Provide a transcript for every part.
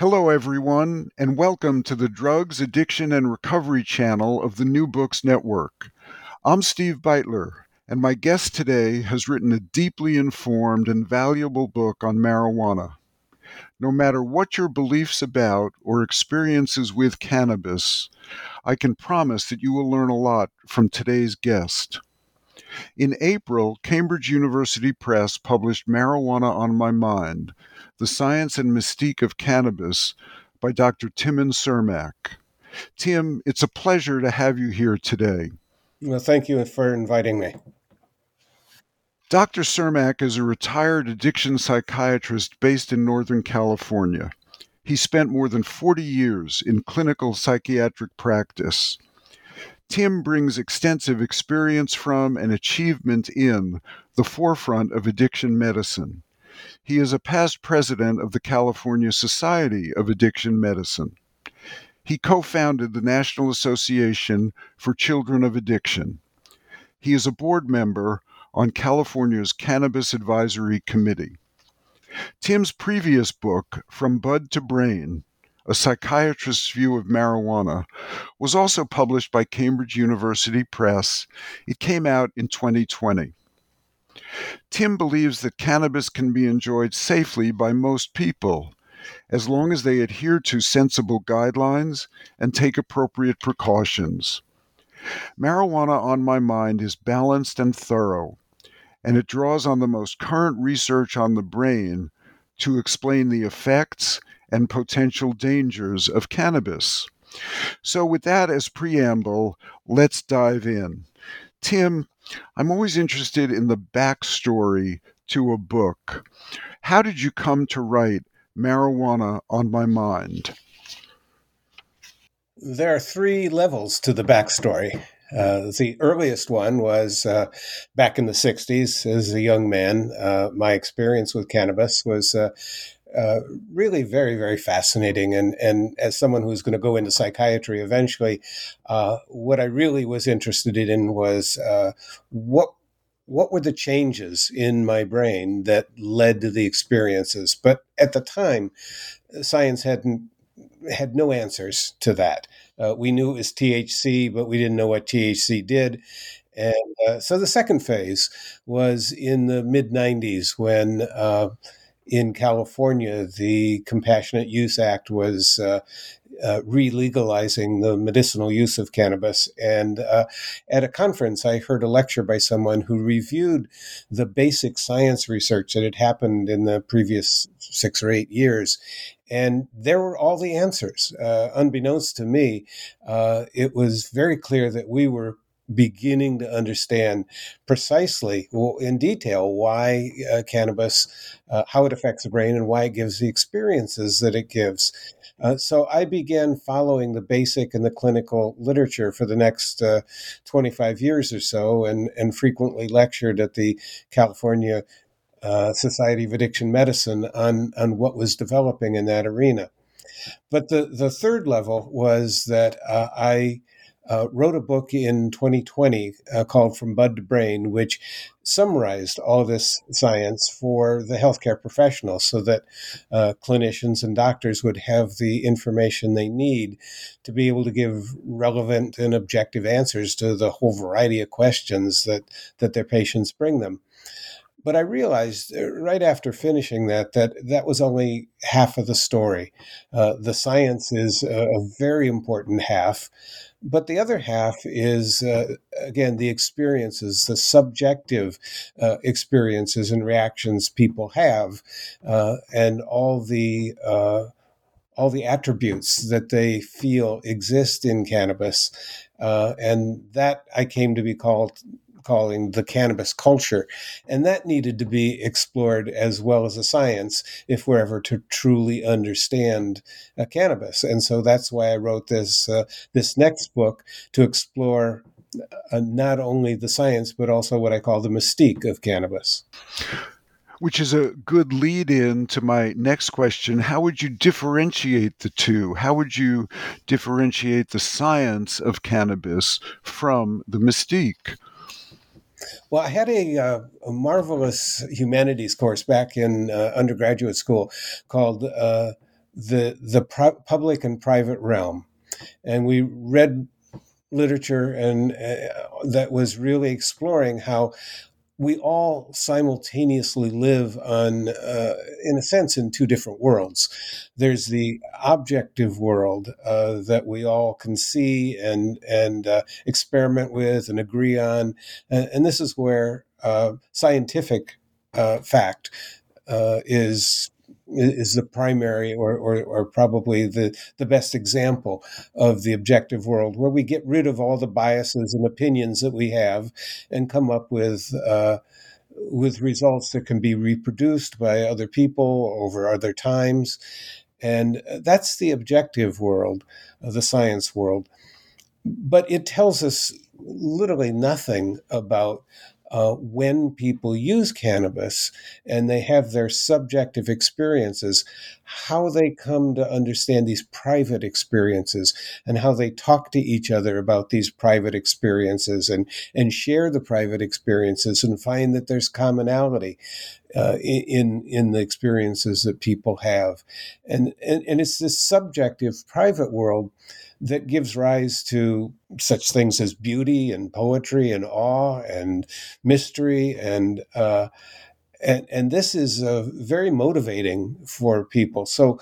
Hello, everyone, and welcome to the Drugs, Addiction, and Recovery channel of the New Books Network. I'm Steve Beitler, and my guest today has written a deeply informed and valuable book on marijuana. No matter what your beliefs about or experiences with cannabis, I can promise that you will learn a lot from today's guest. In April, Cambridge University Press published Marijuana on My Mind The Science and Mystique of Cannabis by Dr. Timmen Cermak. Tim, it's a pleasure to have you here today. Well, thank you for inviting me. Dr. Cermak is a retired addiction psychiatrist based in Northern California. He spent more than 40 years in clinical psychiatric practice. Tim brings extensive experience from and achievement in the forefront of addiction medicine. He is a past president of the California Society of Addiction Medicine. He co founded the National Association for Children of Addiction. He is a board member on California's Cannabis Advisory Committee. Tim's previous book, From Bud to Brain a Psychiatrist's View of Marijuana, was also published by Cambridge University Press. It came out in 2020. Tim believes that cannabis can be enjoyed safely by most people, as long as they adhere to sensible guidelines and take appropriate precautions. Marijuana on My Mind is balanced and thorough, and it draws on the most current research on the brain to explain the effects and potential dangers of cannabis. So, with that as preamble, let's dive in. Tim, I'm always interested in the backstory to a book. How did you come to write Marijuana on My Mind? There are three levels to the backstory. Uh, the earliest one was uh, back in the 60s as a young man. Uh, my experience with cannabis was uh, really very very fascinating. And and as someone who's going to go into psychiatry eventually uh, what i really was interested in was uh, what what were the changes in my brain that led to the experiences? But at the time science hadn't had no answers to that. Uh, we knew it was thc but we didn't know what thc did. And uh, so the second phase was in the mid 90s when in California, the Compassionate Use Act was uh, uh, re-legalizing the medicinal use of cannabis. And uh, at a conference, I heard a lecture by someone who reviewed the basic science research that had happened in the previous six or eight years. And there were all the answers. Uh, unbeknownst to me, uh, it was very clear that we were beginning to understand precisely in detail why uh, cannabis, uh, how it affects the brain, and why it gives the experiences that it gives. Uh, so I began following the basic and the clinical literature for the next uh, 25 years or so, and, and frequently lectured at the California uh, Society of Addiction Medicine on, on what was developing in that arena. But the, the third level was that uh, I uh, wrote a book in 2020 uh, called From Bud to Brain, which summarized all this science for the healthcare professionals so that uh, clinicians and doctors would have the information they need to be able to give relevant and objective answers to the whole variety of questions that, that their patients bring them. But I realized uh, right after finishing that that that was only half of the story. Uh, the science is a, a, very important half, but the other half is uh, again the experiences, the subjective uh, experiences and reactions people have, uh, and all the uh, all the attributes that they feel exist in cannabis. and that I came to be called calling the cannabis culture. And that needed to be explored as well as a science if we're ever to truly understand uh, cannabis. And so that's why I wrote this, uh, this next book to explore uh, not only the science, but also what I call the mystique of cannabis. Which is a good lead in to my next question. How would you differentiate the two? How would you differentiate the science of cannabis from the mystique? Well, I had a, uh, a marvelous humanities course back in uh, undergraduate school called uh, the the Public and Private Realm, and we read literature and uh, that was really exploring how we all simultaneously live on, uh, in a sense, in two different worlds. There's the objective world uh, that we all can see and and uh, experiment with and agree on, and, and this is where uh, scientific uh, fact uh, is is the primary or, or, or, probably the, the best example of the objective world, where we get rid of all the biases and opinions that we have and come up with uh, with results that can be reproduced by other people over other times. And that's the objective world, uh, the science world. But it tells us literally nothing about uh, when people use cannabis and they have their subjective experiences, how they come to understand these private experiences and how they talk to each other about these private experiences and, and share the private experiences and find that there's commonality. Uh, in in the experiences that people have, and, and and it's this subjective private world that gives rise to such things as beauty and poetry and awe and mystery and uh, and and this is uh, very motivating for people. So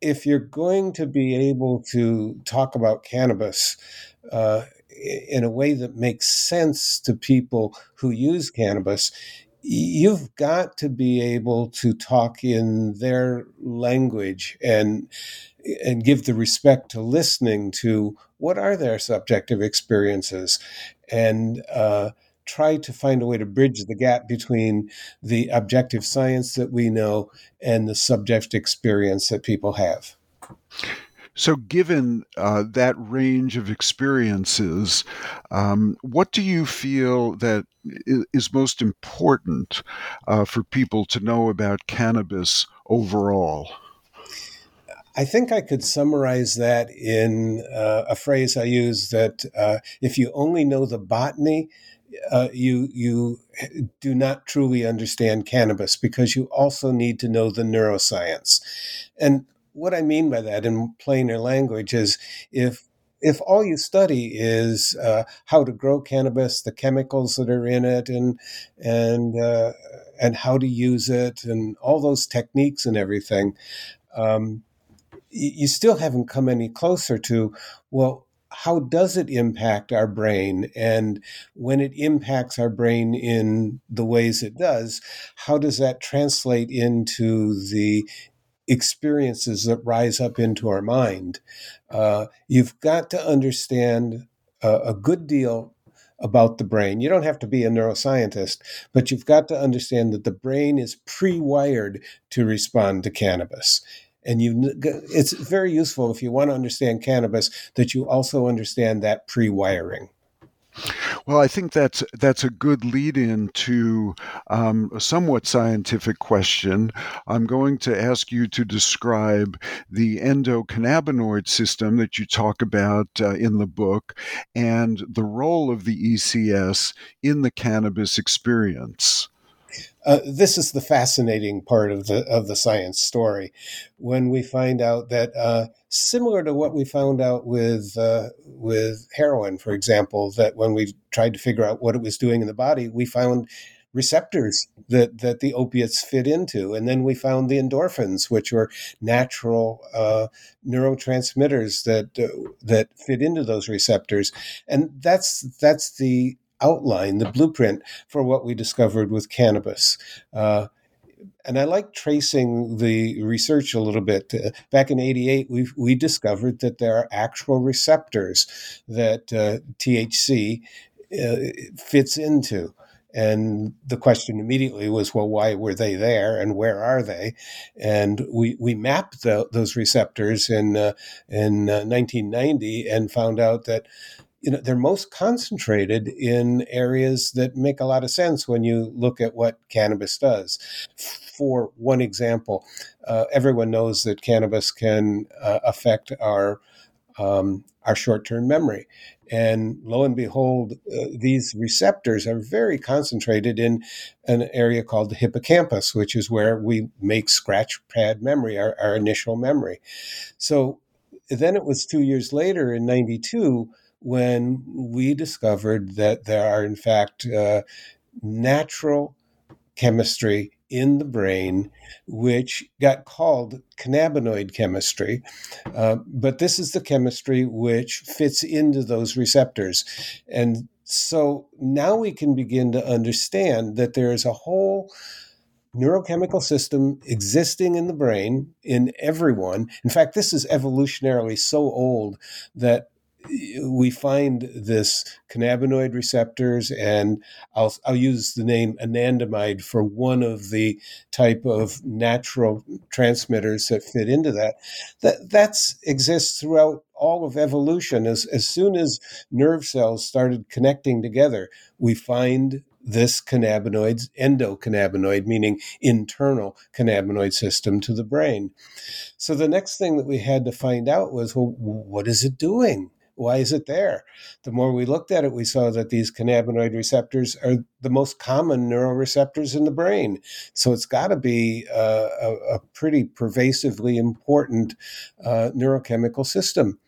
if you're going to be able to talk about cannabis uh, in a way that makes sense to people who use cannabis, you've got to be able to talk in their language and and give the respect to listening to what are their subjective experiences and uh, try to find a way to bridge the gap between the objective science that we know and the subject experience that people have. So, given uh, that range of experiences, um, what do you feel that is most important uh, for people to know about cannabis overall? I think I could summarize that in uh, a phrase I use that uh, if you only know the botany, uh, you you do not truly understand cannabis because you also need to know the neuroscience. And what I mean by that in plainer language is if if all you study is uh, how to grow cannabis, the chemicals that are in it, and and uh, and how to use it, and all those techniques and everything, um, you still haven't come any closer to, well, how does it impact our brain? And when it impacts our brain in the ways it does, how does that translate into the experiences that rise up into our mind? Uh, you've got to understand a, a good deal about the brain. You don't have to be a neuroscientist, but you've got to understand that the brain is pre wired to respond to cannabis and you it's very useful if you want to understand cannabis that you also understand that pre-wiring well, I think that's that's a good lead in to um, a somewhat scientific question. I'm going to ask you to describe the endocannabinoid system that you talk about uh, in the book and the role of the ECS in the cannabis experience. Uh, this is the fascinating part of the of the science story, when we find out that uh, similar to what we found out with uh, with heroin, for example, that when we tried to figure out what it was doing in the body, we found receptors that, that the opiates fit into. And then we found the endorphins, which were natural uh, neurotransmitters that uh, that fit into those receptors. And that's that's the outline, the blueprint for what we discovered with cannabis. Uh, and I like tracing the research a little bit. Uh, back in '88, we we discovered that there are actual receptors that uh, THC uh, fits into. And the question immediately was, well, why were they there, and where are they? And we we mapped the, those receptors in uh, in 1990 uh, and found out that you know they're most concentrated in areas that make a lot of sense when you look at what cannabis does. For one example uh, everyone knows that cannabis can uh, affect our um, our short-term memory. And lo and behold uh, these receptors are very concentrated in an area called the hippocampus which is where we make scratch pad memory our, our initial memory. So then it was two years later in 92 when we discovered that there are, in fact, uh, natural chemistry in the brain, which got called cannabinoid chemistry. Uh, but this is the chemistry which fits into those receptors. And so now we can begin to understand that there is a whole neurochemical system existing in the brain in everyone. In fact, this is evolutionarily so old that we find this cannabinoid receptors, and I'll, I'll use the name anandamide for one of the type of natural transmitters that fit into that. That that's exists throughout all of evolution. As as soon as nerve cells started connecting together, we find this cannabinoid, endocannabinoid, meaning internal cannabinoid system to the brain. So the next thing that we had to find out was, well, what is it doing? Why is it there? The more we looked at it, we saw that these cannabinoid receptors are the most common neuroreceptors in the brain. So it's got to be a, a, pretty pervasively important uh, neurochemical system.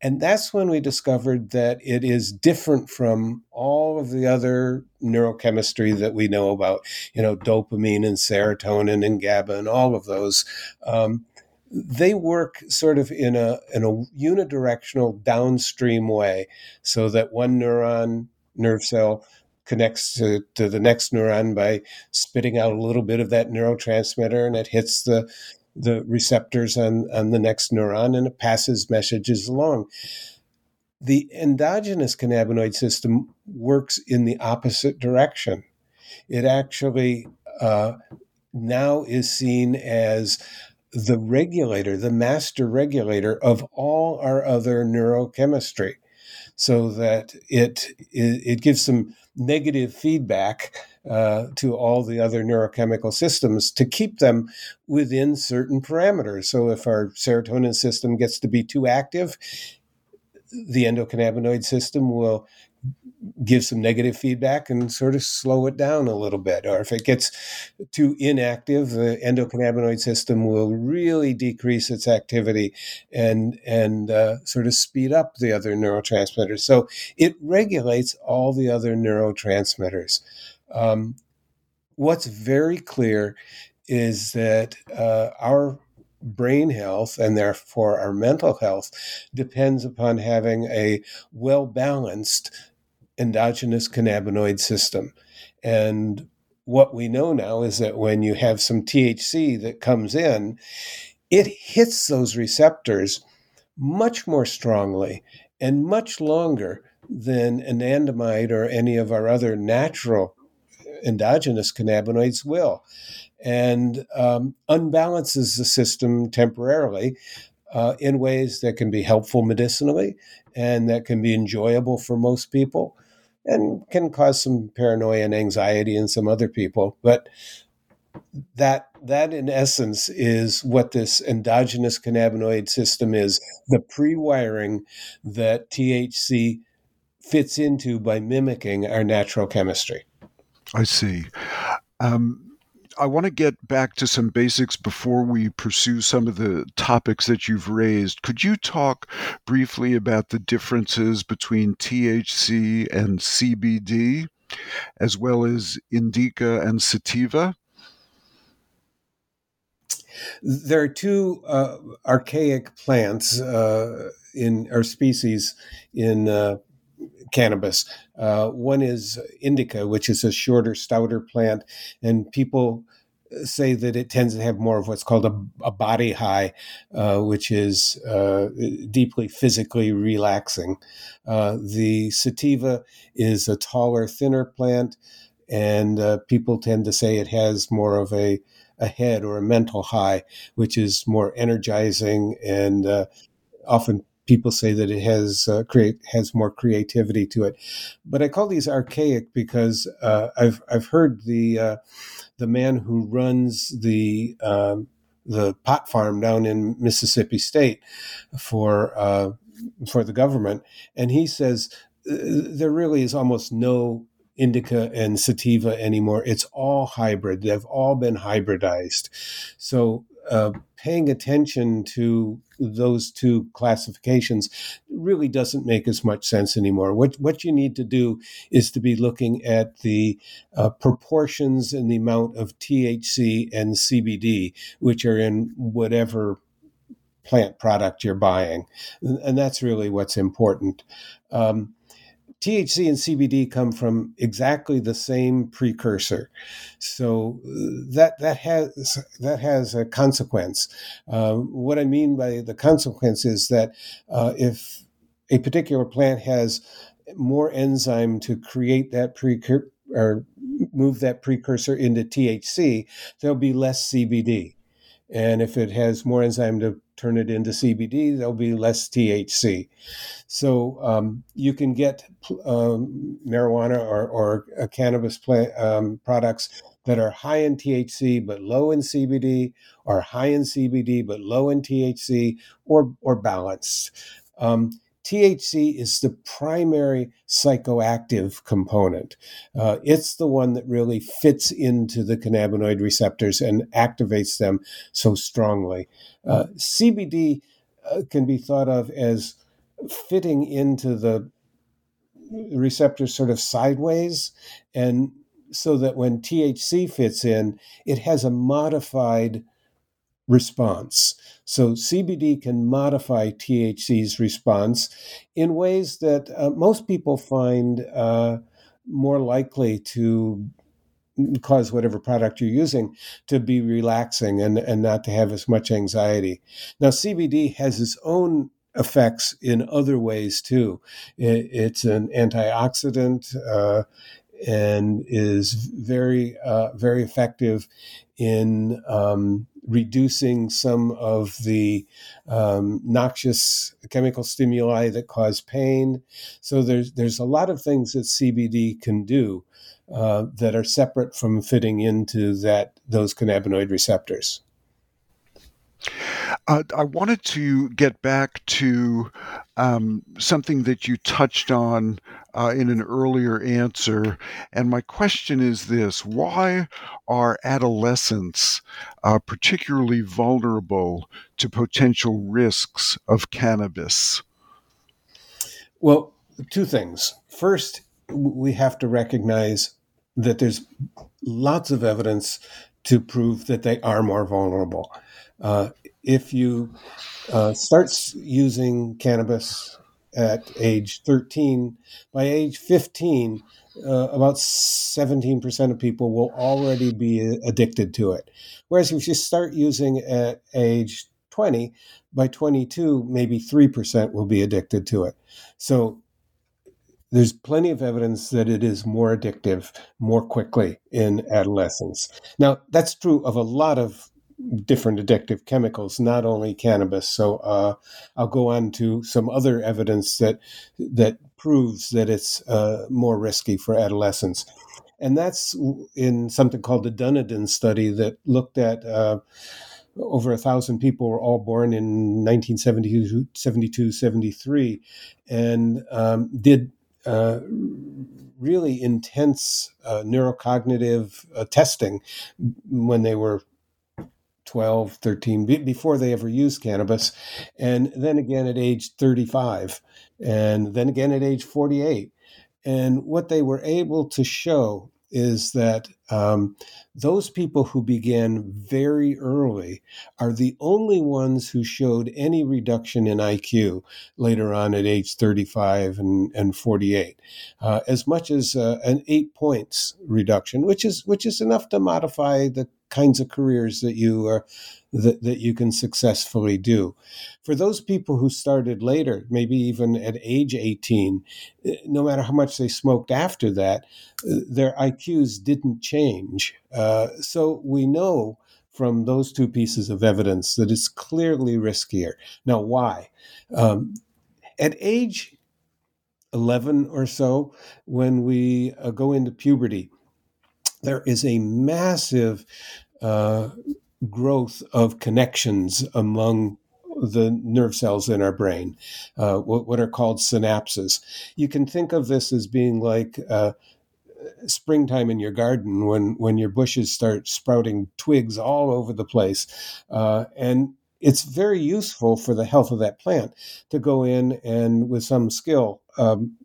And that's when we discovered that it is different from all of the other neurochemistry that we know about, you know, dopamine and serotonin and GABA and all of those. Um, they work sort of in a in a unidirectional downstream way, so that one neuron nerve cell connects to, to the next neuron by spitting out a little bit of that neurotransmitter, and it hits the the receptors on, on the next neuron and it passes messages along. The endogenous cannabinoid system works in the opposite direction. It actually uh, now is seen as the regulator, the master regulator of all our other neurochemistry, so that it it, gives some negative feedback uh, to all the other neurochemical systems to keep them within certain parameters. So if our serotonin system gets to be too active, the endocannabinoid system will give some negative feedback and sort of slow it down a little bit. Or if it gets too inactive, the endocannabinoid system will really decrease its activity and and uh, sort of speed up the other neurotransmitters. So it regulates all the other neurotransmitters. Um, what's very clear is that uh, our brain health and therefore our mental health depends upon having a well balanced endogenous cannabinoid system. And what we know now is that when you have some THC that comes in, it hits those receptors much more strongly and much longer than anandamide or any of our other natural endogenous cannabinoids will, and um, unbalances the system temporarily uh, in ways that can be helpful medicinally and that can be enjoyable for most people and can cause some paranoia and anxiety in some other people. But that that in essence is what this endogenous cannabinoid system is the pre-wiring that THC fits into by mimicking our natural chemistry. I see. Um, I want to get back to some basics before we pursue some of the topics that you've raised. Could you talk briefly about the differences between THC and CBD? as well as indica and sativa? There are two uh, archaic plants uh, in or species in uh, cannabis. Uh, one is indica, which is a shorter, stouter plant, and people say that it tends to have more of what's called a, a body high, uh, which is uh, deeply physically relaxing. Uh, the sativa is a taller, thinner plant, and uh, people tend to say it has more of a a head or a mental high, which is more energizing and uh, often people say that it has uh, create has more creativity to it. But I call these archaic because uh, I've I've heard the uh, the man who runs the um, the pot farm down in Mississippi State for uh, for the government, and he says uh, there really is almost no indica and sativa anymore. It's all hybrid. They've all been hybridized. So uh, paying attention to those two classifications really doesn't make as much sense anymore. What what you need to do is to be looking at the uh, proportions and the amount of THC and CBD which are in whatever plant product you're buying, and that's really what's important. Um, THC and CBD come from exactly the same precursor, so uh, that that has that has a consequence. Um, what I mean by the consequence is that uh, if a particular plant has more enzyme to create that precursor or move that precursor into THC, there'll be less CBD. And if it has more enzyme to turn it into CBD, there'll be less THC. So um, you can get um, marijuana or, or cannabis plant, um, products that are high in THC but low in CBD, or high in CBD but low in THC, or or balanced. Um, THC is the primary psychoactive component. Uh, it's the one that really fits into the cannabinoid receptors and activates them so strongly. Uh, CBD uh, can be thought of as fitting into the receptors sort of sideways and so that when THC fits in, it has a modified response. So CBD can modify THC's response in ways that uh, most people find uh, more likely to cause whatever product you're using to be relaxing and, and not to have as much anxiety. Now, CBD has its own effects in other ways too. It, it's an antioxidant. Uh, and is very uh, very effective in um, reducing some of the um, noxious chemical stimuli that cause pain. So there's there's a lot of things that CBD can do uh, that are separate from fitting into that those cannabinoid receptors. Uh, I wanted to get back to um, something that you touched on uh, in an earlier answer. And my question is this Why are adolescents uh, particularly vulnerable to potential risks of cannabis? Well, two things. First, we have to recognize that there's lots of evidence to prove that they are more vulnerable. Uh, if you uh, start using cannabis at age 13, by age 15, uh, about 17% of people will already be addicted to it. Whereas if you start using at age 20, by 22, maybe 3% will be addicted to it. So there's plenty of evidence that it is more addictive more quickly in adolescence. Now, that's true of a lot of different addictive chemicals, not only cannabis. So uh, I'll go on to some other evidence that that proves that it's uh, more risky for adolescents, and that's in something called the Dunedin study that looked at. Uh, over a thousand people were all born in 1972, 72, 73, and um, did uh, really intense uh, neurocognitive uh, testing when they were 12, 13, before they ever used cannabis. And then again at age 35, and then again at age 48. And what they were able to show is that um, those people who began very early are the only ones who showed any reduction in IQ later on at age 35 and, and 48, uh, as much as uh, an eight points reduction, which is which is enough to modify the kinds of careers that you are that, that you can successfully do. For those people who started later, maybe even at age 18, eh, no matter how much they smoked after that, eh, their IQs didn't change. Uh, so we know from those two pieces of evidence that it's clearly riskier. Now, why? Um, at age 11 or so, when we uh, go into puberty, there is a massive uh, growth of connections among the nerve cells in our brain, uh, what, what, are called synapses. You can think of this as being like uh, springtime in your garden when when your bushes start sprouting twigs all over the place, uh, and it's very useful for the health of that plant to go in and with some skill um,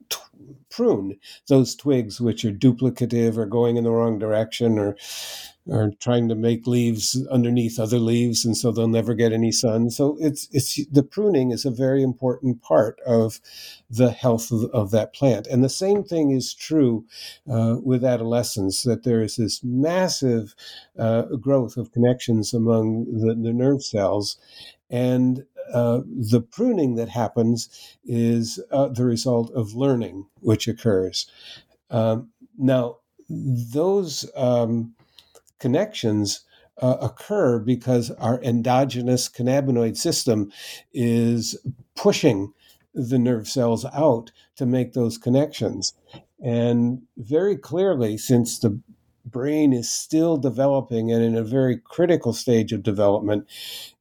prune. Those twigs which are duplicative or going in the wrong direction or are trying to make leaves underneath other leaves and so they'll never get any sun. So it's it's the pruning is a very important part of the health of, of that plant. And the same thing is true uh, with adolescents that there is this massive uh, growth of connections among the, the nerve cells. And uh, the pruning that happens is uh, the result of learning which occurs um, now those um, connections uh, occur because our endogenous cannabinoid system is pushing the nerve cells out to make those connections. And very clearly, since the brain is still developing and in a very critical stage of development,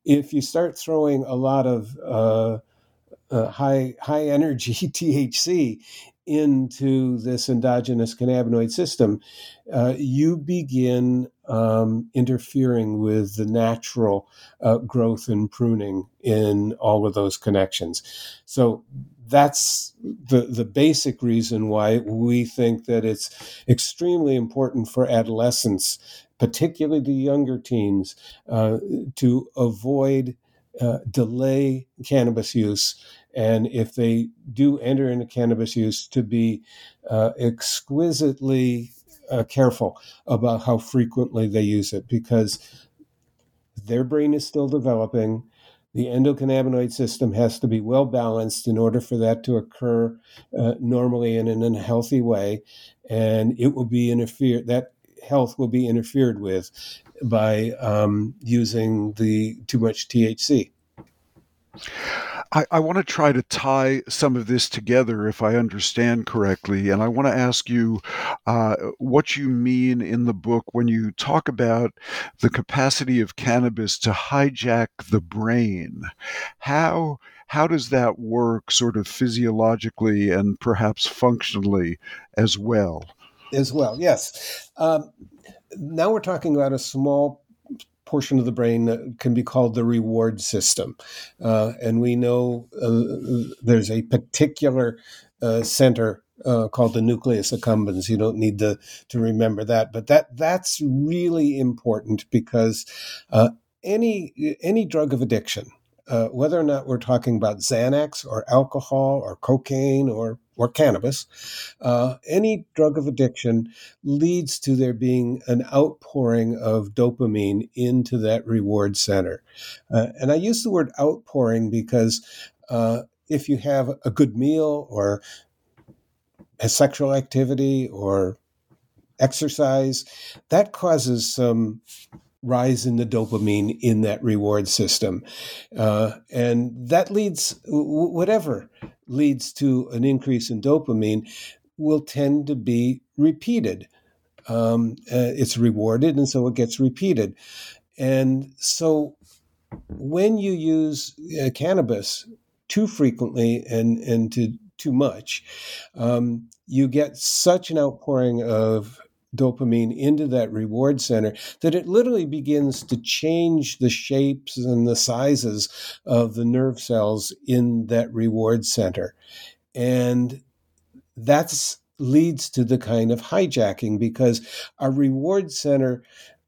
if you start throwing a lot of uh, uh, high high energy THC into this endogenous cannabinoid system, uh, you begin um, interfering with the natural uh, growth and pruning in all of those connections. So that's the the basic reason why we think that it's extremely important for adolescents, particularly the younger teens, uh, to avoid uh, delay cannabis use and if they do enter into cannabis use, to be uh, exquisitely uh, careful about how frequently they use it because their brain is still developing. The endocannabinoid system has to be well balanced in order for that to occur uh, normally and in a healthy way, and it will be interfered. That health will be interfered with by um, using the too much THC. I, I want to try to tie some of this together if I understand correctly. And I want to ask you uh, what you mean in the book when you talk about the capacity of cannabis to hijack the brain. How, how does that work sort of physiologically and perhaps functionally as well? As well, yes. Um, now we're talking about a small portion of the brain that can be called the reward system. Uh, and we know uh, there's a particular uh, center uh, called the nucleus accumbens. You don't need to, to remember that, but that that's really important because uh, any any drug of addiction, uh, whether or not we're talking about Xanax or alcohol or cocaine or or cannabis, uh, any drug of addiction leads to there being an outpouring of dopamine into that reward center. Uh, and I use the word outpouring because uh, if you have a good meal or a sexual activity or exercise, that causes some rise in the dopamine in that reward system. Uh, and that leads, whatever leads to an increase in dopamine, will tend to be repeated. Um, uh, it's rewarded, and so it gets repeated. And so when you use uh, cannabis too frequently and, and to, too much, um, you get such an outpouring of dopamine into that reward center that it literally begins to change the shapes and the sizes of the nerve cells in that reward center. And that's leads to the kind of hijacking because our reward center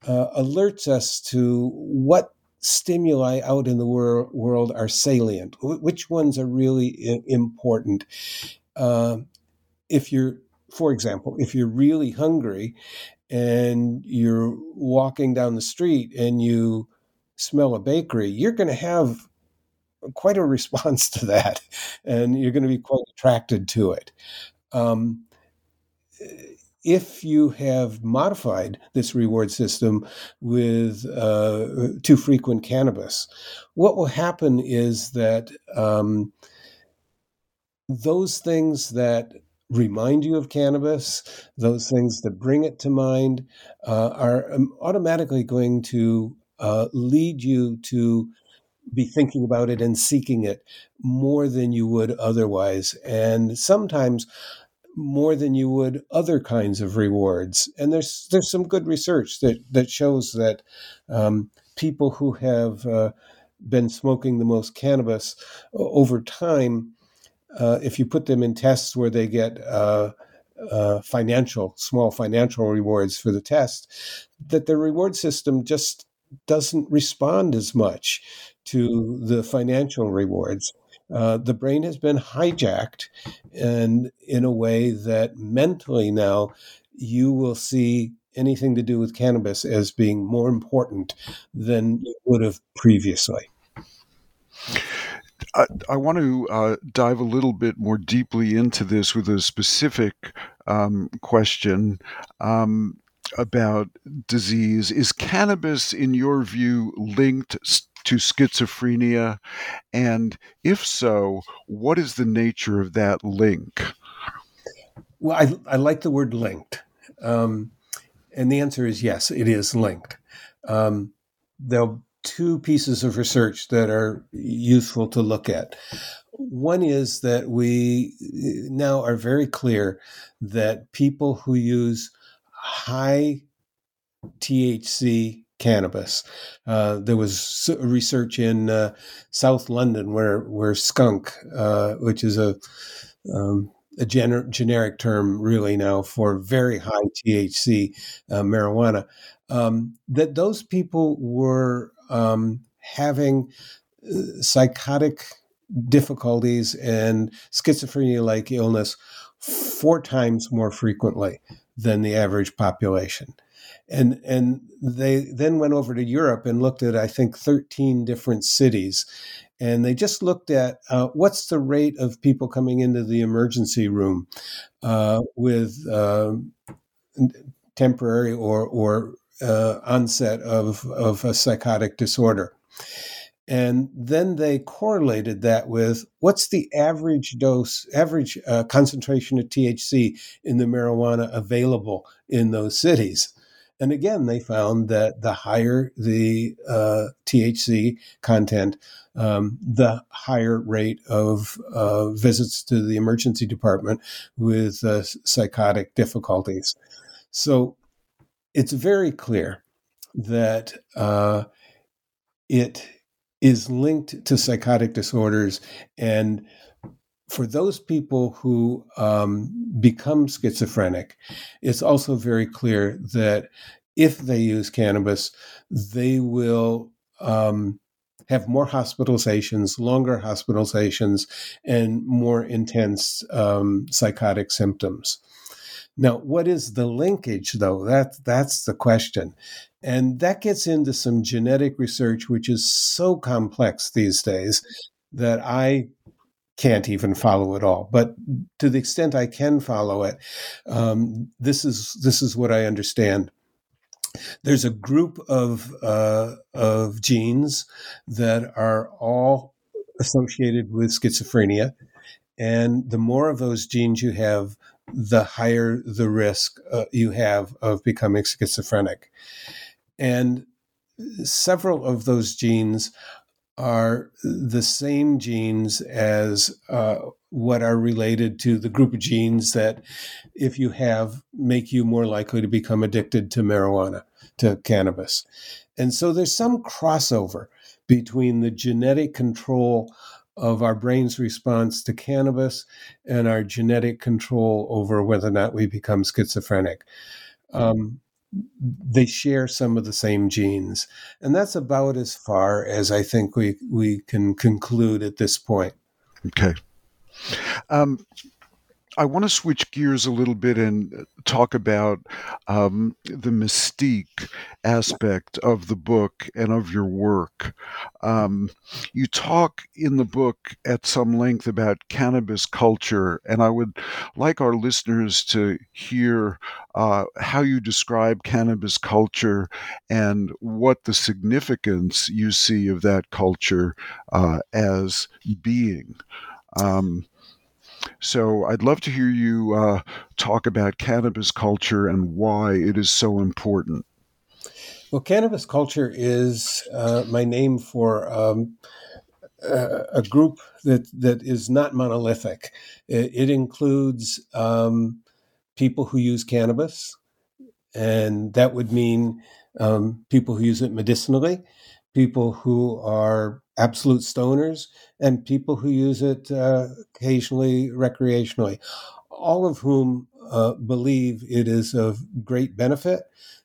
uh, alerts us to what stimuli out in the wor- world are salient, which ones are really I- important. Uh, if you're, for example, if you're really hungry and you're walking down the street and you smell a bakery, you're going to have quite a response to that, and you're going to be quite attracted to it. Um, if you have modified this reward system with uh, too frequent cannabis, what will happen is that um, those things that remind you of cannabis, those things that bring it to mind, uh, are um, automatically going to uh, lead you to be thinking about it and seeking it more than you would otherwise. And sometimes more than you would other kinds of rewards. And there's there's some good research that that shows that um, people who have uh, been smoking the most cannabis over time, uh, if you put them in tests where they get uh, uh, financial small financial rewards for the test, that the reward system just doesn't respond as much to the financial rewards. Uh, the brain has been hijacked, and in a way that mentally now you will see anything to do with cannabis as being more important than you would have previously. I, I want to uh, dive a little bit more deeply into this with a specific um, question. Um, about disease. Is cannabis, in your view, linked to schizophrenia? And if so, what is the nature of that link? Well, I, I like the word linked. Um, and the answer is yes, it is linked. Um, there are two pieces of research that are useful to look at. One is that we now are very clear that people who use high THC cannabis. Uh, there was research in uh, South London where where skunk, uh, which is a um, a gener- generic term really now for very high THC uh, marijuana, um, that those people were um, having uh, psychotic difficulties and schizophrenia like illness four times more frequently than the average population. And, and they then went over to Europe and looked at, I think, 13 different cities. And they just looked at uh, what's the rate of people coming into the emergency room uh, with uh, temporary or, or uh, onset of, of a psychotic disorder. And then they correlated that with what's the average dose, average uh, concentration of THC in the marijuana available in those cities. And again, they found that the higher the uh, THC content, um, the higher rate of uh, visits to the emergency department with uh, psychotic difficulties. So it's very clear that uh, it is linked to psychotic disorders. And for those people who um, become schizophrenic, it's also very clear that if they use cannabis, they will um, have more hospitalizations, longer hospitalizations, and more intense um, psychotic symptoms. Now, what is the linkage, though? That that's the question, and that gets into some genetic research, which is so complex these days that I can't even follow it all. But to the extent I can follow it, um, this is this is what I understand. There's a group of uh, of genes that are all associated with schizophrenia, and the more of those genes you have, the higher the risk uh, you have of becoming schizophrenic. And several of those genes are the same genes as uh, what are related to the group of genes that, if you have, make you more likely to become addicted to marijuana, to cannabis. And so there's some crossover between the genetic control of our brain's response to cannabis and our genetic control over whether or not we become schizophrenic. Um, they share some of the same genes. And that's about as far as I think we, we can conclude at this point. Okay. Um, I want to switch gears a little bit and talk about um, the mystique aspect of the book and of your work. Um, you talk in the book at some length about cannabis culture, and I would like our listeners to hear uh, how you describe cannabis culture and what the significance you see of that culture uh, as being. Um, so I'd love to hear you uh, talk about cannabis culture and why it is so important. Well, cannabis culture is uh, my name for um, a, group that, that is not monolithic. It, it includes um, people who use cannabis, and that would mean um, people who use it medicinally, people who are absolute stoners, and people who use it uh, occasionally recreationally, all of whom uh, believe it is of great benefit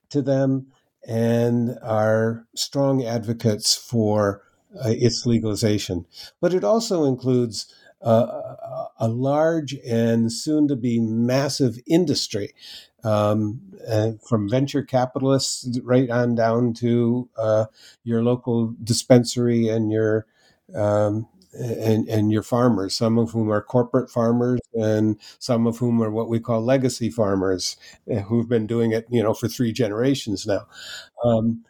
to them and are strong advocates for uh, its legalization. But it also includes uh, a large and soon to be massive industry um, uh, from venture capitalists right on down to uh, your local dispensary and your um, and, and your farmers, some of whom are corporate farmers and some of whom are what we call legacy farmers uh, who've been doing it, you know, for three generations now. Um,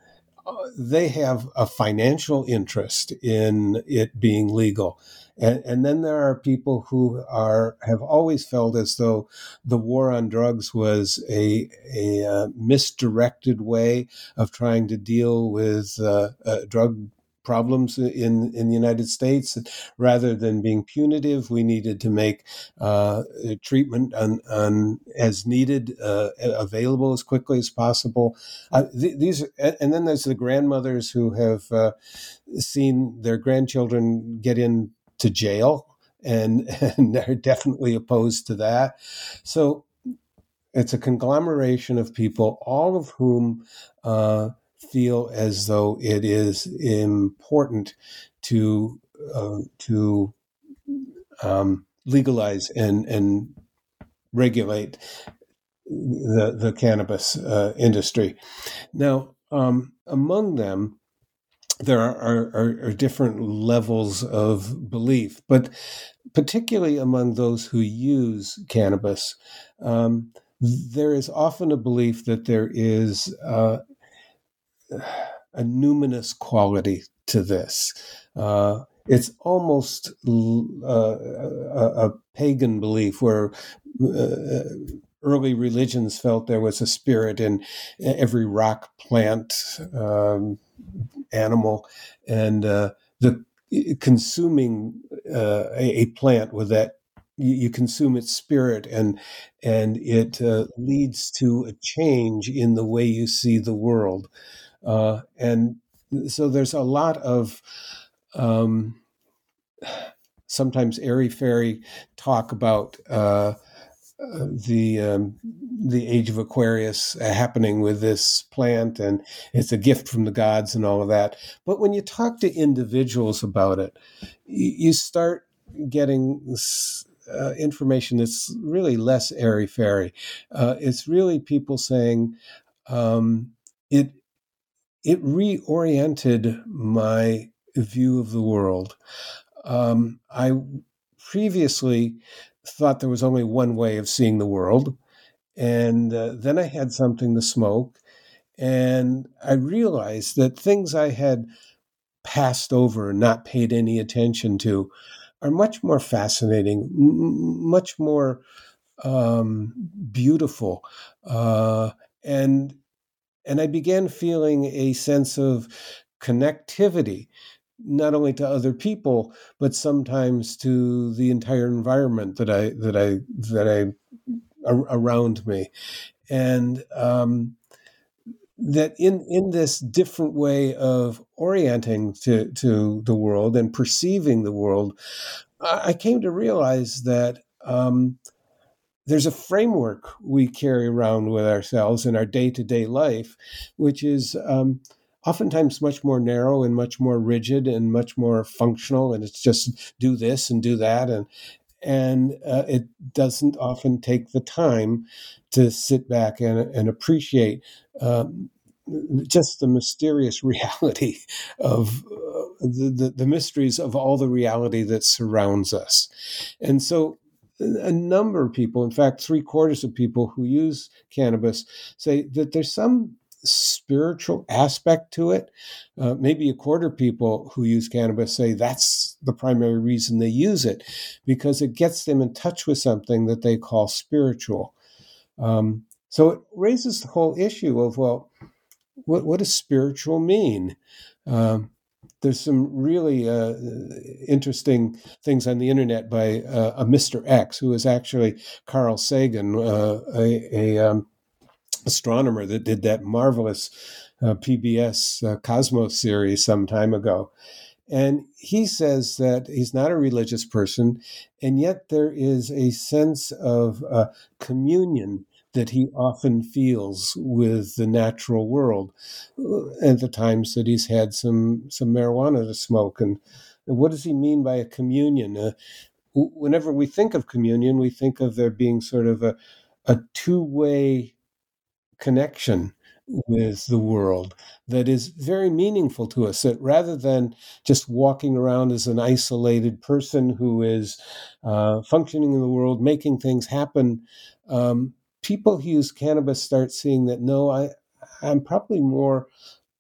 they have a financial interest in it being legal. And, and, then there are people who are have always felt as though the war on drugs was a, a uh, misdirected way of trying to deal with uh, uh, drug problems in, in the United States. Rather than being punitive, we needed to make uh, treatment on, on as needed uh, available as quickly as possible. Uh, th- these, and then there's the grandmothers who have uh, seen their grandchildren get into jail. And, and they're definitely opposed to that. So it's a conglomeration of people, all of whom uh, feel as though it is important to uh, to um, legalize and and regulate the the cannabis uh, industry. Now, um, among them, there are, are, are, different levels of belief, but particularly among those who use cannabis, um, there is often a belief that there is uh, a numinous quality to this. Uh, it's almost uh, a, a, pagan belief where uh, early religions felt there was a spirit in every rock, plant, um, animal, and uh, the consuming uh, a, a, plant with that you, consume its spirit and and it uh, leads to a change in the way you see the world. Uh, and so there's a lot of um, sometimes airy fairy talk about uh, the um, the age of Aquarius uh, happening with this plant, and it's a gift from the gods and all of that. But when you talk to individuals about it, you, start getting uh, information that's really less airy fairy. Uh, it's really people saying um, it it reoriented my view of the world. Um, I previously thought there was only one way of seeing the world. And uh, then I had something to smoke. And I realized that things I had passed over and not paid any attention to are much more fascinating, m- much more um, beautiful. Uh, and and I began feeling a sense of connectivity, not only to other people, but sometimes to the entire environment that I that I that I around me, and um, that in in this different way of orienting to to the world and perceiving the world, I came to realize that um, there's a framework we carry around with ourselves in our day to day life, which is um, oftentimes much more narrow and much more rigid and much more functional, and it's just do this and do that, and and uh, it doesn't often take the time to sit back and, and appreciate um, just the mysterious reality of uh, the, the, the mysteries of all the reality that surrounds us. And so a number of people, in fact, three quarters of people who use cannabis say that there's some spiritual aspect to it. Uh, maybe a quarter of people who use cannabis say that's the primary reason they use it because it gets them in touch with something that they call spiritual. Um, so it raises the whole issue of well, what, what does spiritual mean? Um, there's some really uh, interesting things on the internet by uh, a Mr. X, who is actually Carl Sagan, uh, a, a um, astronomer that did that marvelous uh, PBS uh, Cosmos series some time ago. And he says that he's not a religious person, and yet there is a sense of uh, communion that he often feels with the natural world. Uh, at the times that he's had some some marijuana to smoke. And what does he mean by a communion? Uh, whenever we think of communion we think of there being sort of a, a two-way connection with the world that is very meaningful to us that rather than just walking around as an isolated person who is uh, functioning in the world making things happen um, people who use cannabis start seeing that no, I, I'm probably more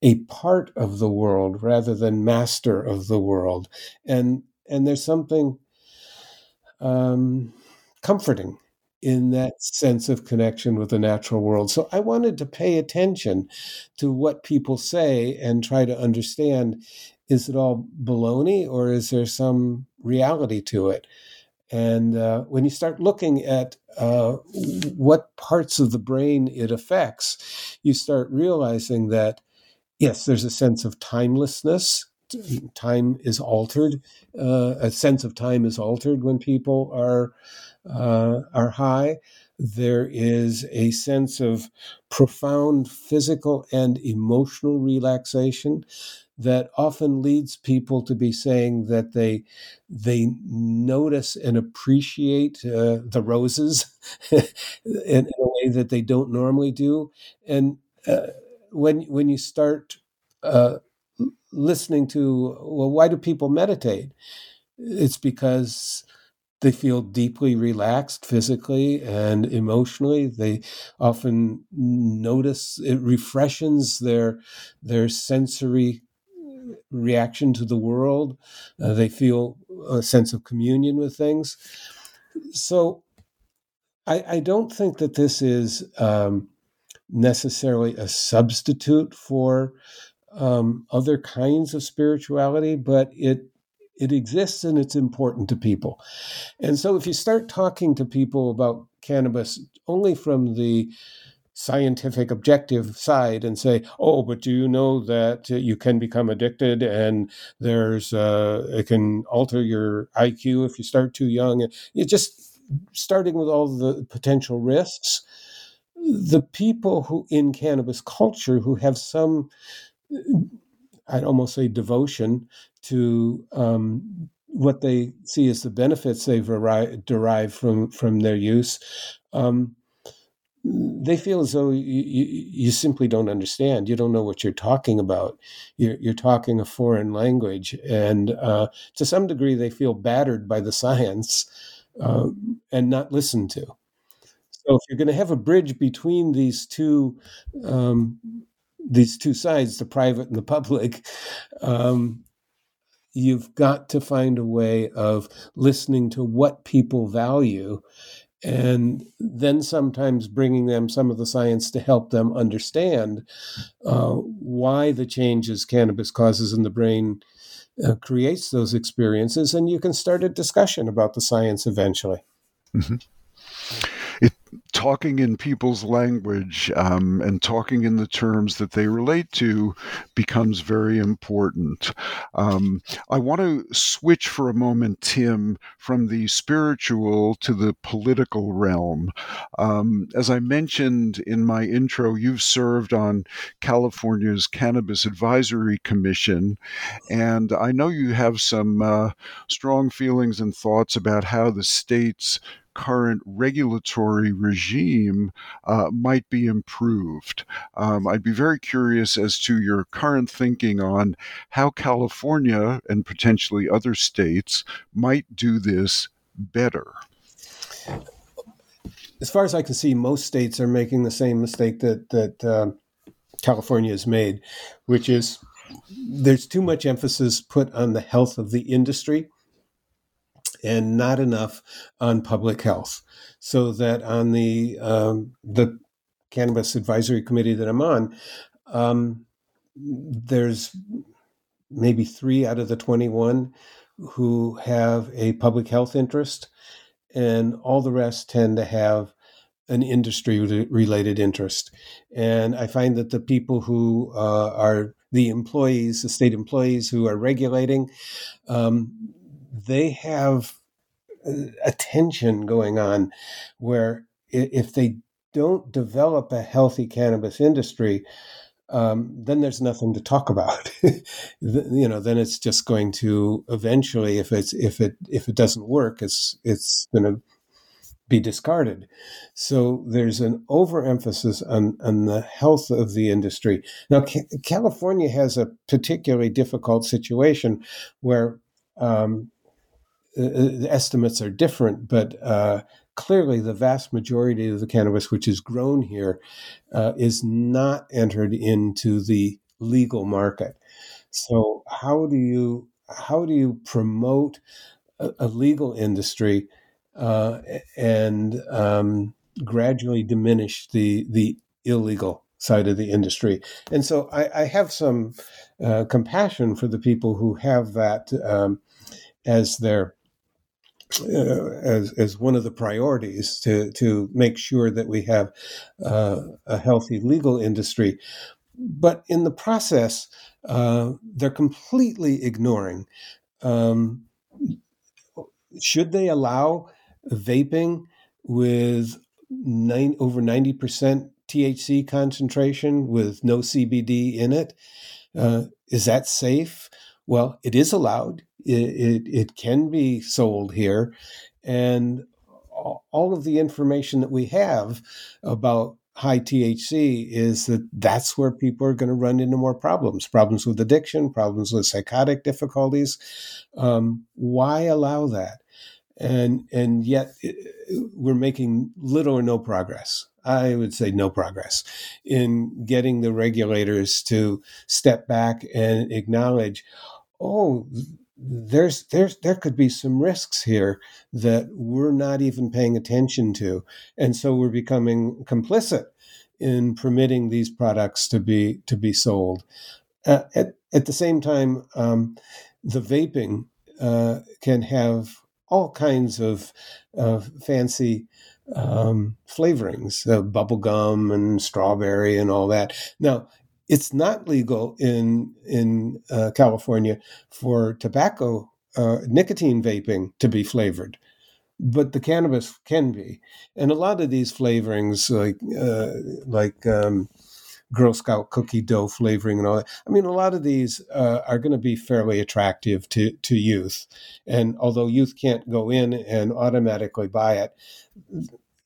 a part of the world rather than master of the world, and and there's something um, comforting in that sense of connection with the natural world. So I wanted to pay attention to what people say and try to understand is it all baloney or is there some reality to it? And uh, when you start looking at uh, what parts of the brain it affects, you start realizing that, yes, there's a sense of timelessness. Time is altered. Uh, a sense of time is altered when people are uh, are high. There is a sense of profound physical and emotional relaxation that often leads people to be saying that they they notice and appreciate uh, the roses in, in, a way that they don't normally do. And uh, when when you start uh, listening to well, why do people meditate? It's because they feel deeply relaxed physically and emotionally. They often notice it refreshes their their sensory reaction to the world. Uh, they feel a sense of communion with things. So I, I don't think that this is um, necessarily a substitute for um, other kinds of spirituality, but it it exists and it's important to people. And so if you start talking to people about cannabis only from the scientific objective side and say oh but do you know that you can become addicted and there's uh, it can alter your iq if you start too young and you just starting with all the potential risks the people who in cannabis culture who have some i'd almost say devotion to um, what they see as the benefits they've derived from from their use um, they feel as though you, you, you, simply don't understand. You don't know what you're talking about. You're, you're talking a foreign language. And uh, to some degree, they feel battered by the science uh, and not listened to. So if you're going to have a bridge between these two, um, these two sides, the private and the public, um, you've got to find a way of listening to what people value and then sometimes bringing them some of the science to help them understand uh, why the changes cannabis causes in the brain uh, creates those experiences, and you can start a discussion about the science eventually. Mm-hmm. Talking in people's language um, and talking in the terms that they relate to becomes very important. Um, I want to switch for a moment, Tim, from the spiritual to the political realm. Um, as I mentioned in my intro, you've served on California's Cannabis Advisory Commission, and I know you have some uh, strong feelings and thoughts about how the state's current regulatory regime uh, might be improved. Um, I'd be very curious as to your current thinking on how California and potentially other states might do this better. As far as I can see, most states are making the same mistake that that uh, California has made, which is there's too much emphasis put on the health of the industry and not enough on public health. So that on the um, the cannabis advisory committee that I'm on, um, there's maybe three out of the 21 who have a public health interest, and all the rest tend to have an industry related interest. And I find that the people who uh, are the employees, the state employees who are regulating, um, they have a tension going on where if they don't develop a healthy cannabis industry, um, then there's nothing to talk about. you know, then it's just going to eventually, if it's if it if it doesn't work, it's it's going to be discarded. So there's an overemphasis on on the health of the industry. Now, California has a particularly difficult situation where um, uh, uh, the estimates are different, but uh, clearly the vast majority of the cannabis which is grown here uh, is not entered into the legal market. So how do you how do you promote a, a legal industry uh, and um, gradually diminish the the illegal side of the industry? And so I, I have some uh, compassion for the people who have that um, as their uh, as as one of the priorities to to make sure that we have uh, a healthy legal industry. But in the process, uh, they're completely ignoring. Um, should they allow vaping with nine, over ninety percent THC concentration with no CBD in it? Uh, is that safe? Well, it is allowed. It, it, it can be sold here. And all of the information that we have about high THC is that that's where people are going to run into more problems problems with addiction, problems with psychotic difficulties. Um, why allow that? And, and yet we're making little or no progress. I would say no progress in getting the regulators to step back and acknowledge, oh, there's there's there could be some risks here that we're not even paying attention to and so we're becoming complicit in permitting these products to be to be sold uh, at, at the same time um, the vaping uh, can have all kinds of, fancy um, flavorings, uh, bubblegum and strawberry and all that. Now, it's not legal in in uh, California for tobacco uh, nicotine vaping to be flavored, but the cannabis can be, and a lot of these flavorings like uh, like um, Girl Scout cookie dough flavoring and all that. I mean, a lot of these uh, are going to be fairly attractive to to youth, and although youth can't go in and automatically buy it,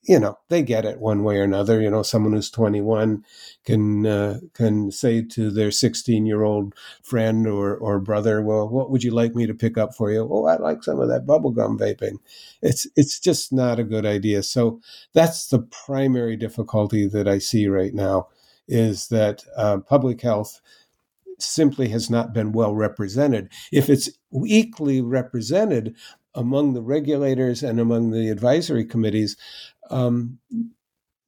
you know they get it one way or another you know someone who's 21 can uh, can say to their 16 year old friend or or brother well what would you like me to pick up for you? Oh i like some of that bubblegum vaping. It's it's just not a good idea. So that's the primary difficulty that i see right now is that uh, public health simply has not been well represented. If it's equally represented among the regulators and among the advisory committees, um,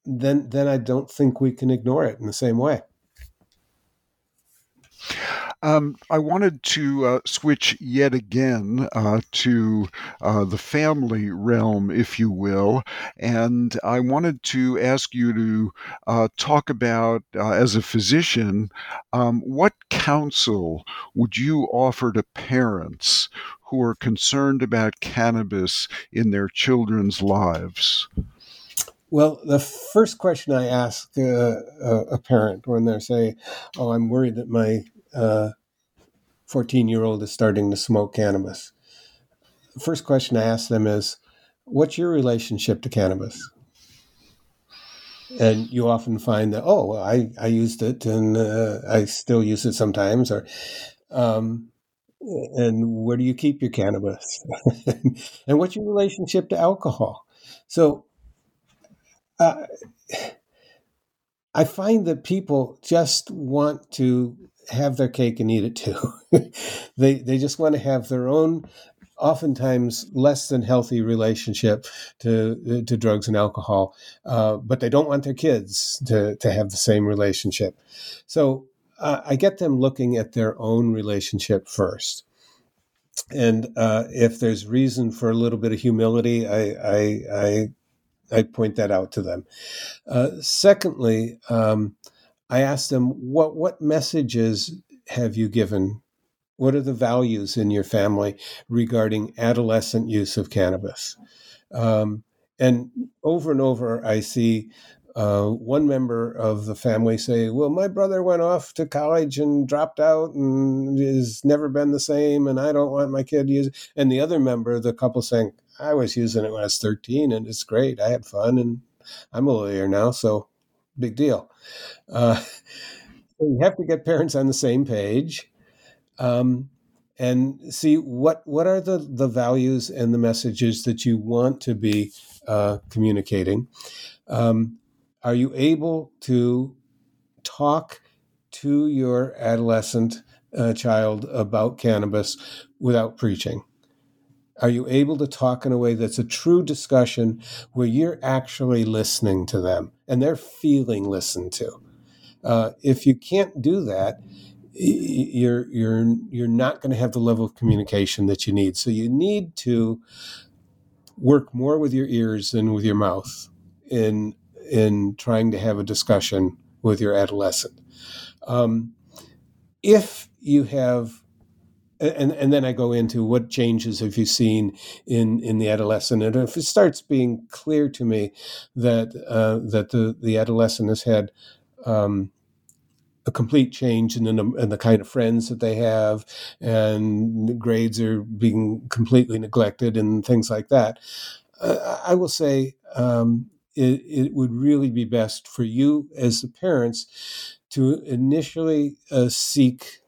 then then I don't think we can ignore it in the same way. Um, I wanted to uh, switch yet again uh, to uh, the family realm, if you will, and I wanted to ask you to uh, talk about, uh, as a physician, um, what counsel would you offer to parents who are concerned about cannabis in their children's lives? Well, the first question I ask uh, a parent when they say, "Oh, I'm worried that my 14 year old is starting to smoke cannabis," the first question I ask them is, "What's your relationship to cannabis?" And you often find that, "Oh, well, I I used it and uh, I still use it sometimes," or um, and where do you keep your cannabis? and what's your relationship to alcohol? So I find that people just want to have their cake and eat it too. they they just want to have their own oftentimes less than healthy relationship to to drugs and alcohol, uh, but they don't want their kids to to have the same relationship. So uh, I get them looking at their own relationship first. And uh, if there's reason for a little bit of humility, I, I, I I point that out to them. Uh, secondly, um, I ask them what what messages have you given? What are the values in your family regarding adolescent use of cannabis? Um, and over and over, I see uh, one member of the family say, "Well, my brother went off to college and dropped out and has never been the same, and I don't want my kid to use." It. And the other member the couple saying, I was using it when I was 13 and it's great. I had fun and I'm a lawyer now, so big deal. Uh, you have to get parents on the same page um, and see what what are the, the values and the messages that you want to be uh, communicating. Um, are you able to talk to your adolescent uh, child about cannabis without preaching? Are you able to talk in a way that's a true discussion where you're actually listening to them and they're feeling listened to? Uh, if you can't do that, you're you're you're not going to have the level of communication that you need. So you need to work more with your ears than with your mouth in in trying to have a discussion with your adolescent. Um, if you have and and then I go into what changes have you seen in in the adolescent, and if it starts being clear to me that uh, that the the adolescent has had um, a complete change in the, in the kind of friends that they have, and grades are being completely neglected, and things like that, uh, I will say um, it, it would really be best for you as the parents to initially uh, seek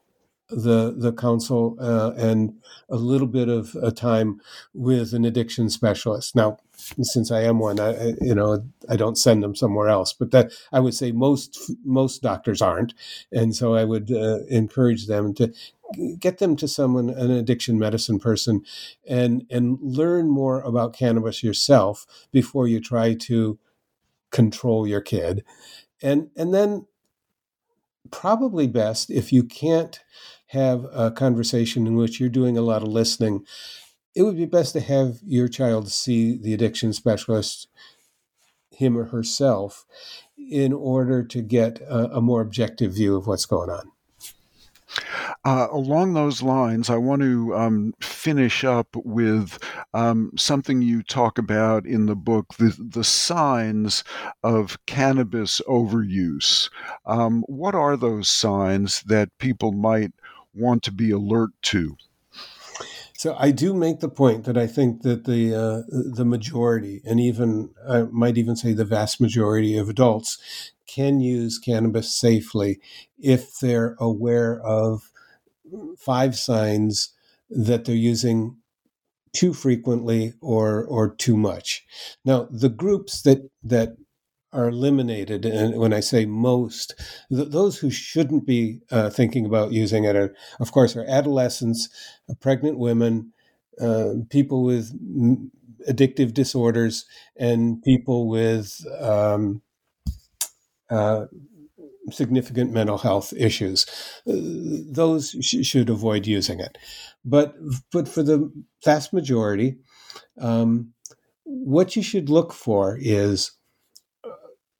the the counsel uh, and a little bit of a time with an addiction specialist. Now, since I am one, I you know I don't send them somewhere else, but that I would say most most doctors aren't, and so I would uh, encourage them to get them to someone an addiction medicine person and and learn more about cannabis yourself before you try to control your kid and and then probably best if you can't have a conversation in which you're doing a lot of listening, it would be best to have your child see the addiction specialist, him or herself, in order to get a, a more objective view of what's going on. Uh, along those lines, I want to um, finish up with um, something you talk about in the book the, the signs of cannabis overuse. Um, what are those signs that people might want to be alert to. So I do make the point that I think that the uh, the majority, and even I might even say the vast majority of adults, can use cannabis safely if they're aware of five signs that they're using too frequently or or too much. Now, the groups that that are eliminated. And when I say most, th- those who shouldn't be uh, thinking about using it are, of course, are adolescents, uh, pregnant women, uh, people with m- addictive disorders, and people with um, uh, significant mental health issues, uh, those sh- should avoid using it. But but for the vast majority, um, what you should look for is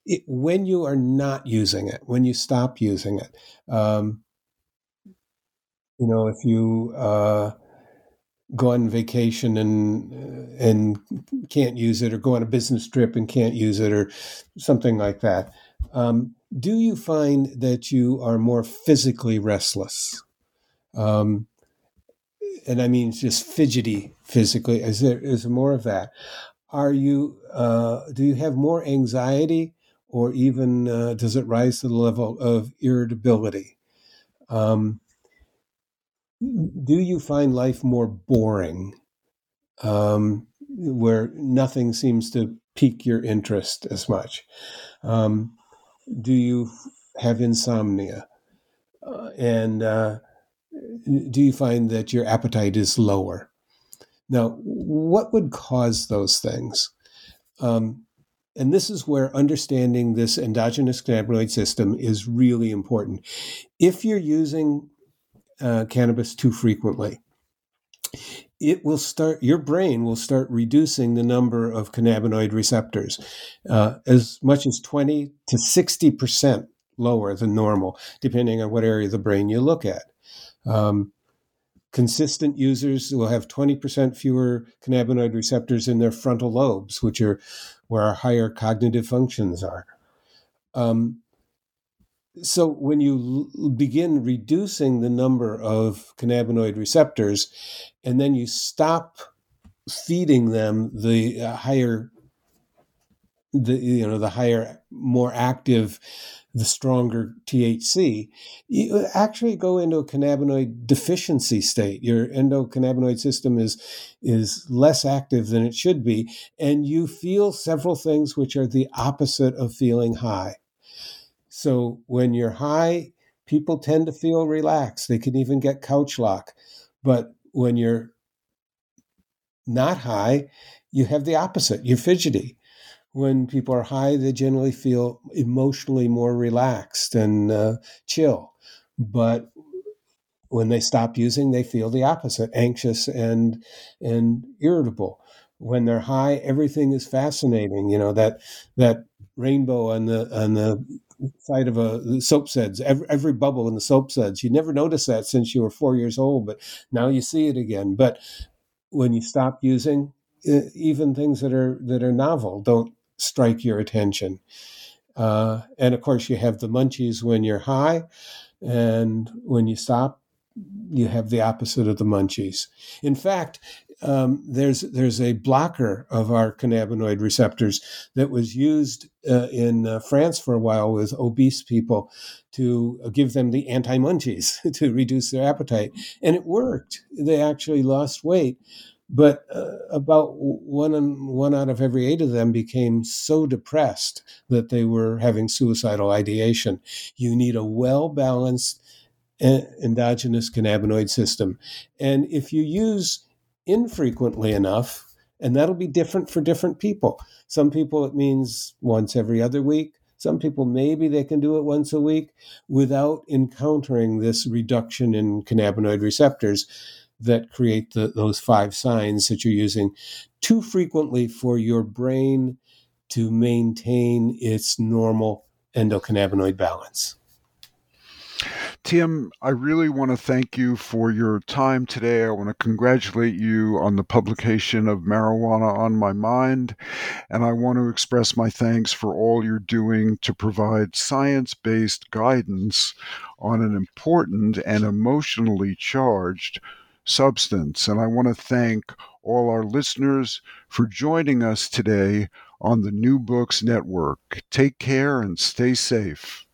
it, when you are not using it, when you stop using it. Um, you know, if you uh, go on vacation and and can't use it, or go on a business trip and can't use it, or something like that. Um, do you find that you are more physically restless? Um, and I mean just fidgety physically. Is there is more of that? Are you uh, do you have more anxiety, or even uh, does it rise to the level of irritability? Um, do you find life more boring, um, where nothing seems to pique your interest as much? Um, do you have insomnia? Uh, and uh, do you find that your appetite is lower? Now, what would cause those things? Um, and this is where understanding this endogenous cannabinoid system is really important. If you're using uh, cannabis too frequently, it will start, your brain will start reducing the number of cannabinoid receptors uh, as much as 20 to 60% lower than normal, depending on what area of the brain you look at. Um, consistent users will have 20% fewer cannabinoid receptors in their frontal lobes, which are where our higher cognitive functions are. Um, so when you l- begin reducing the number of cannabinoid receptors and then you stop feeding them the uh, higher the you know the higher more active the stronger THC, you actually go into a cannabinoid deficiency state. Your endocannabinoid system is is less active than it should be, and you feel several things which are the opposite of feeling high. So when you're high, people tend to feel relaxed. They can even get couch lock. But when you're not high, you have the opposite. You're fidgety when people are high, they generally feel emotionally more relaxed and uh, chill. But when they stop using, they feel the opposite, anxious and and irritable. When they're high, everything is fascinating. You know that that rainbow on the on the side of a soap suds, every, every bubble in the soap suds. You never noticed that since you were four years old, but now you see it again. But when you stop using, even things that are that are novel don't strike your attention. Uh, and of course, you have the munchies when you're high, and when you stop, you have the opposite of the munchies. In fact, um, there's there's a blocker of our cannabinoid receptors that was used uh, in uh, France for a while with obese people to give them the anti munchies to reduce their appetite, and it worked. They actually lost weight but uh, about one one out of every eight of them became so depressed that they were having suicidal ideation. You need a well balanced endogenous cannabinoid system, and if you use infrequently enough, and that'll be different for different people. Some people it means once every other week. Some people maybe they can do it once a week without encountering this reduction in cannabinoid receptors that create the, those five signs that you're using too frequently for your brain to maintain its normal endocannabinoid balance. Tim, I really want to thank you for your time today. I want to congratulate you on the publication of Marijuana on My Mind, and I want to express my thanks for all you're doing to provide science based guidance on an important and emotionally charged substance. And I want to thank all our listeners for joining us today on the New Books Network. Take care and stay safe.